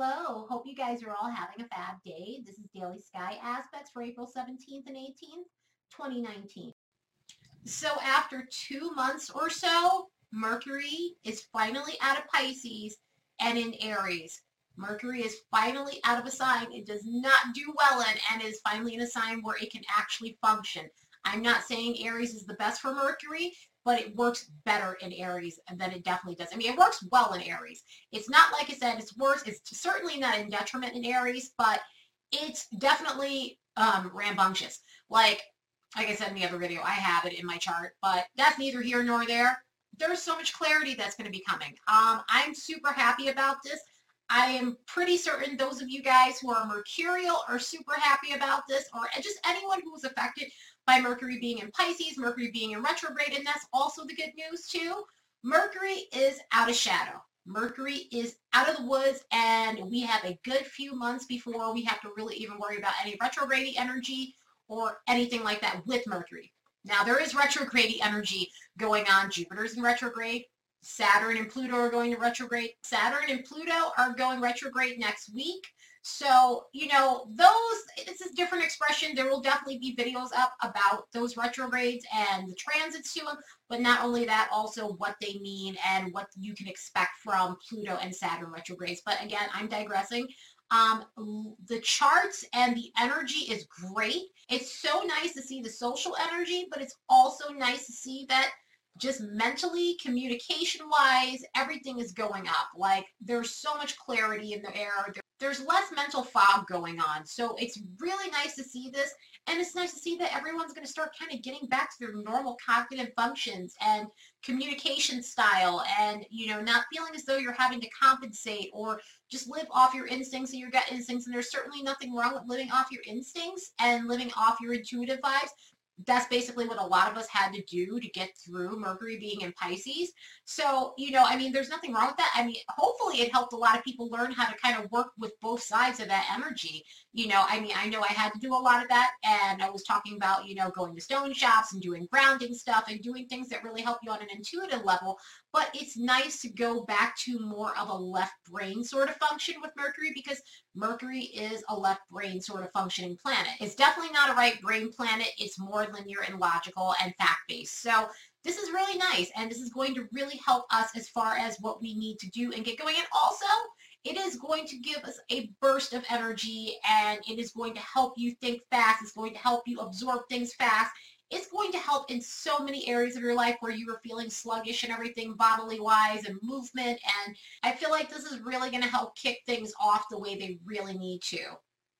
Hello, hope you guys are all having a fab day. This is Daily Sky Aspects for April 17th and 18th, 2019. So after two months or so, Mercury is finally out of Pisces and in Aries. Mercury is finally out of a sign it does not do well in and is finally in a sign where it can actually function. I'm not saying Aries is the best for Mercury but it works better in Aries than it definitely does. I mean, it works well in Aries. It's not like I said, it's worse. It's certainly not in detriment in Aries, but it's definitely um, rambunctious. Like, like I said in the other video, I have it in my chart, but that's neither here nor there. There's so much clarity that's going to be coming. Um, I'm super happy about this. I am pretty certain those of you guys who are mercurial are super happy about this, or just anyone who's affected by Mercury being in Pisces, Mercury being in retrograde, and that's also the good news too. Mercury is out of shadow. Mercury is out of the woods and we have a good few months before we have to really even worry about any retrograde energy or anything like that with Mercury. Now there is retrograde energy going on. Jupiter's in retrograde. Saturn and Pluto are going to retrograde. Saturn and Pluto are going retrograde next week. So, you know, those, it's a different expression. There will definitely be videos up about those retrogrades and the transits to them, but not only that, also what they mean and what you can expect from Pluto and Saturn retrogrades. But again, I'm digressing. Um, the charts and the energy is great. It's so nice to see the social energy, but it's also nice to see that just mentally, communication wise, everything is going up. Like there's so much clarity in the air. There's less mental fog going on. So it's really nice to see this. And it's nice to see that everyone's going to start kind of getting back to their normal cognitive functions and communication style and, you know, not feeling as though you're having to compensate or just live off your instincts and your gut instincts. And there's certainly nothing wrong with living off your instincts and living off your intuitive vibes that's basically what a lot of us had to do to get through Mercury being in Pisces. So, you know, I mean, there's nothing wrong with that. I mean, hopefully it helped a lot of people learn how to kind of work with both sides of that energy. You know, I mean, I know I had to do a lot of that and I was talking about, you know, going to stone shops and doing grounding stuff and doing things that really help you on an intuitive level. But it's nice to go back to more of a left brain sort of function with Mercury because Mercury is a left brain sort of functioning planet. It's definitely not a right brain planet. It's more linear and logical and fact-based. So this is really nice and this is going to really help us as far as what we need to do and get going. And also, it is going to give us a burst of energy and it is going to help you think fast. It's going to help you absorb things fast. It's going to help in so many areas of your life where you were feeling sluggish and everything bodily wise and movement. And I feel like this is really going to help kick things off the way they really need to.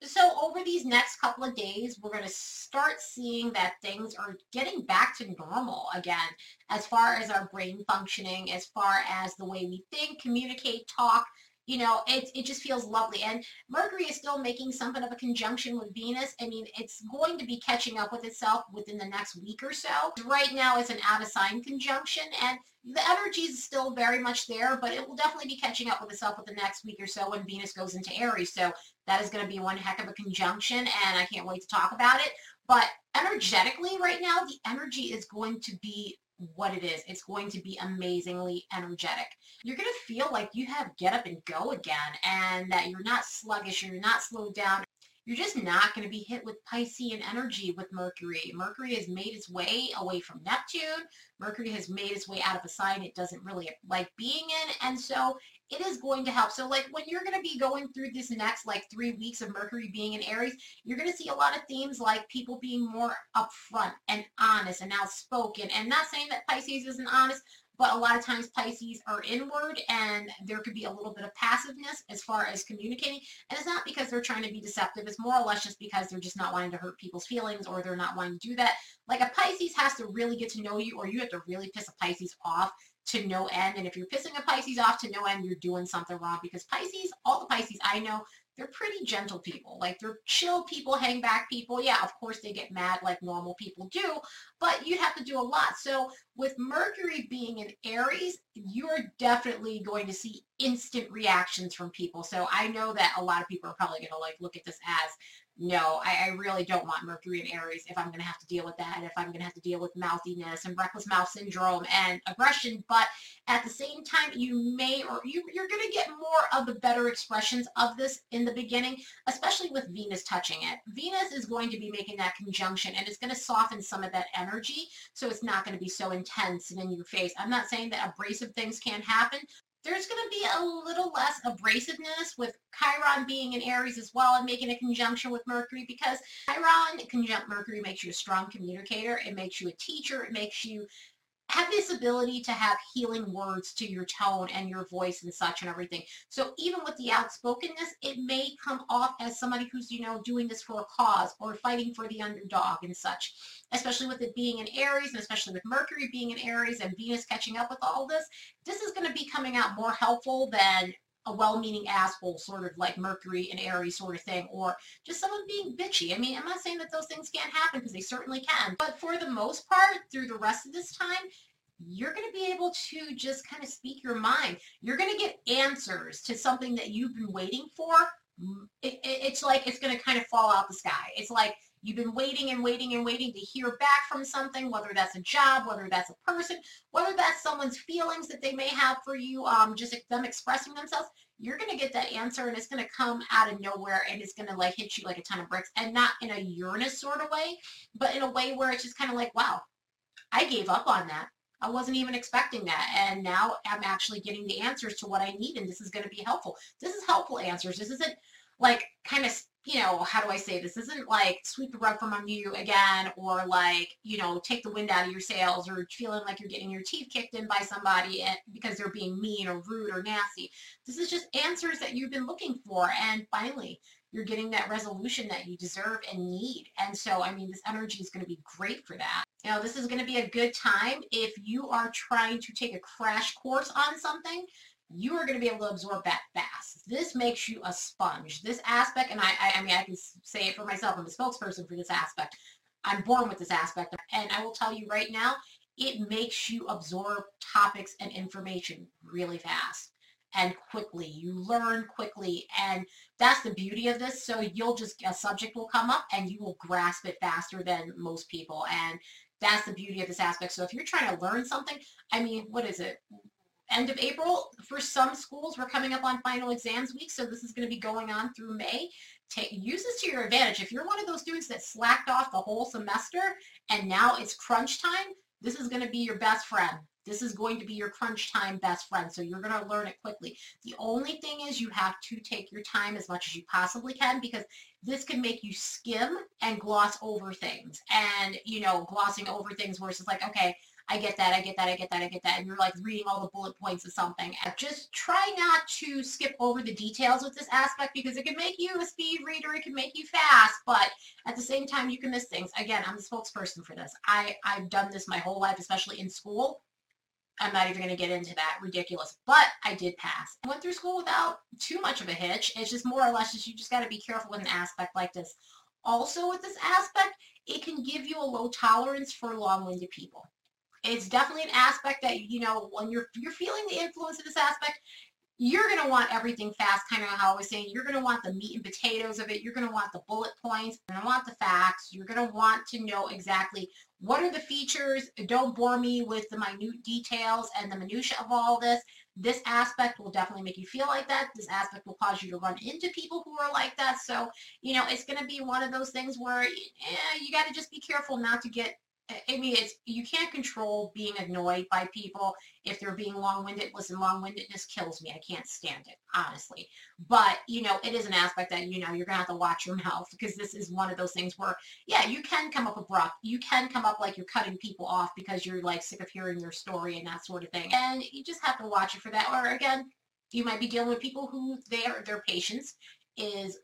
So over these next couple of days, we're going to start seeing that things are getting back to normal again, as far as our brain functioning, as far as the way we think, communicate, talk, you know, it, it just feels lovely. And Mercury is still making something of a conjunction with Venus. I mean, it's going to be catching up with itself within the next week or so. Right now it's an out of sign conjunction and the energy is still very much there, but it will definitely be catching up with itself with the next week or so when Venus goes into Aries. So that is going to be one heck of a conjunction and I can't wait to talk about it. But energetically right now, the energy is going to be what it is. It's going to be amazingly energetic. You're going to feel like you have get up and go again and that you're not sluggish, you're not slowed down. You're just not going to be hit with Piscean energy with Mercury. Mercury has made its way away from Neptune. Mercury has made its way out of a sign it doesn't really like being in. And so it is going to help. So like when you're going to be going through this next like three weeks of Mercury being in Aries, you're going to see a lot of themes like people being more upfront and honest and outspoken. And not saying that Pisces isn't honest, but a lot of times Pisces are inward and there could be a little bit of passiveness as far as communicating. And it's not because they're trying to be deceptive. It's more or less just because they're just not wanting to hurt people's feelings or they're not wanting to do that. Like a Pisces has to really get to know you or you have to really piss a Pisces off to no end. And if you're pissing a Pisces off to no end, you're doing something wrong because Pisces, all the Pisces I know, they're pretty gentle people. Like they're chill people, hang back people. Yeah, of course they get mad like normal people do, but you have to do a lot. So with Mercury being in Aries, you're definitely going to see instant reactions from people. So I know that a lot of people are probably going to like look at this as no, I, I, really don't want Mercury in Aries if I'm going to have to deal with that, if I'm going to have to deal with mouthiness and reckless mouth syndrome and aggression. But at the same time, you may or you, you're going to get more of the better expressions of this in the beginning, especially with Venus touching it. Venus is going to be making that conjunction and it's going to soften some of that energy so it's not going to be so intense and in your face. I'm not saying that abrasive things can't happen, there's going to be a little less abrasiveness with Chiron being in Aries as well and making a conjunction with Mercury because Chiron conjunct Mercury makes you a strong communicator. It makes you a teacher. It makes you have this ability to have healing words to your tone and your voice and such and everything. So even with the outspokenness, it may come off as somebody who's, you know, doing this for a cause or fighting for the underdog and such, especially with it being in Aries and especially with Mercury being in Aries and Venus catching up with all this. This is going to be coming out more helpful than a well-meaning asshole, sort of like Mercury and Aries sort of thing, or just someone being bitchy. I mean, I'm not saying that those things can't happen because they certainly can, but for the most part, through the rest of this time, you're going to be able to just kind of speak your mind. You're going to get answers to something that you've been waiting for. It, it, it's like it's going to kind of fall out the sky. It's like You've been waiting and waiting and waiting to hear back from something, whether that's a job, whether that's a person, whether that's someone's feelings that they may have for you, um, just them expressing themselves. You're going to get that answer and it's going to come out of nowhere and it's going to like hit you like a ton of bricks and not in a Uranus sort of way, but in a way where it's just kind of like, wow, I gave up on that. I wasn't even expecting that. And now I'm actually getting the answers to what I need and this is going to be helpful. This is helpful answers. This isn't like kind of you know, how do I say this? Isn't like sweep the rug from under you again or like, you know, take the wind out of your sails or feeling like you're getting your teeth kicked in by somebody because they're being mean or rude or nasty. This is just answers that you've been looking for. And finally, you're getting that resolution that you deserve and need. And so, I mean, this energy is going to be great for that. You know, this is going to be a good time if you are trying to take a crash course on something you are going to be able to absorb that fast. This makes you a sponge. This aspect, and I, I, I mean, I can say it for myself. I'm a spokesperson for this aspect. I'm born with this aspect. And I will tell you right now, it makes you absorb topics and information really fast and quickly. You learn quickly. And that's the beauty of this. So you'll just, a subject will come up and you will grasp it faster than most people. And that's the beauty of this aspect. So if you're trying to learn something, I mean, what is it? End of April. For some schools, we're coming up on final exams week, so this is going to be going on through May. Take, use this to your advantage. If you're one of those students that slacked off the whole semester and now it's crunch time, this is going to be your best friend. This is going to be your crunch time best friend, so you're going to learn it quickly. The only thing is you have to take your time as much as you possibly can because this can make you skim and gloss over things. And, you know, glossing over things it's like, okay, I get that, I get that, I get that, I get that. And you're like reading all the bullet points of something. Just try not to skip over the details with this aspect because it can make you a speed reader, it can make you fast, but at the same time you can miss things. Again, I'm the spokesperson for this. I, I've done this my whole life, especially in school. I'm not even going to get into that. Ridiculous. But I did pass. I went through school without too much of a hitch. It's just more or less just you just got to be careful with an aspect like this. Also with this aspect, it can give you a low tolerance for long-winded people it's definitely an aspect that, you know, when you're, you're feeling the influence of this aspect, you're going to want everything fast, kind of how I was saying. You're going to want the meat and potatoes of it. You're going to want the bullet points. You're going to want the facts. You're going to want to know exactly what are the features. Don't bore me with the minute details and the minutia of all this. This aspect will definitely make you feel like that. This aspect will cause you to run into people who are like that. So, you know, it's going to be one of those things where eh, you got to just be careful not to get I mean, it's you can't control being annoyed by people if they're being long-winded. Listen, long-windedness kills me. I can't stand it, honestly. But, you know, it is an aspect that, you know, you're to have to watch your mouth because this is one of those things where, yeah, you can come up abrupt. You can come up like you're cutting people off because you're, like, sick of hearing their story and that sort of thing. And you just have to watch it for that. Or, again, you might be dealing with people who their their patience is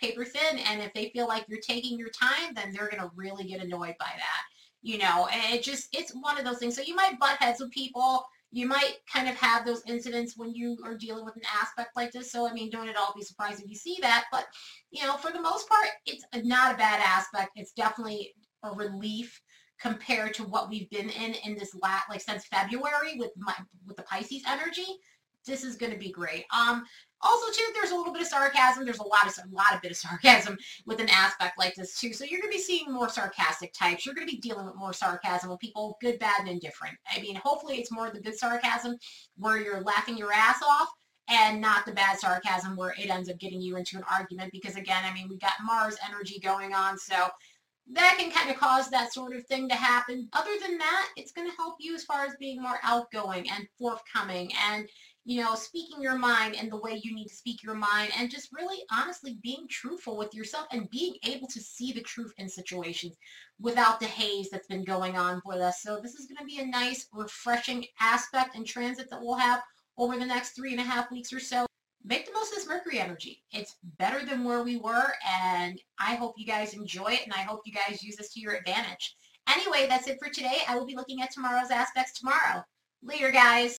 paper thin. And if they feel like you're taking your time, then they're to really get annoyed by that you know, and it just, it's one of those things. So you might butt heads with people, you might kind of have those incidents when you are dealing with an aspect like this. So, I mean, don't at all be surprised if you see that. But, you know, for the most part, it's not a bad aspect. It's definitely a relief compared to what we've been in in this lat like since February with my with the Pisces energy. This is going to be great. Um, also, too, there's a little bit of sarcasm. There's a lot of a lot of bit of sarcasm with an aspect like this too. So you're going to be seeing more sarcastic types. You're going to be dealing with more sarcasm with people, good, bad, and indifferent. I mean, hopefully, it's more the good sarcasm where you're laughing your ass off, and not the bad sarcasm where it ends up getting you into an argument. Because again, I mean, we got Mars energy going on, so that can kind of cause that sort of thing to happen. Other than that, it's going to help you as far as being more outgoing and forthcoming and you know, speaking your mind and the way you need to speak your mind and just really honestly being truthful with yourself and being able to see the truth in situations without the haze that's been going on with us. So this is going to be a nice, refreshing aspect and transit that we'll have over the next three and a half weeks or so. Make the most of this Mercury energy. It's better than where we were, and I hope you guys enjoy it, and I hope you guys use this to your advantage. Anyway, that's it for today. I will be looking at tomorrow's aspects tomorrow. Later, guys.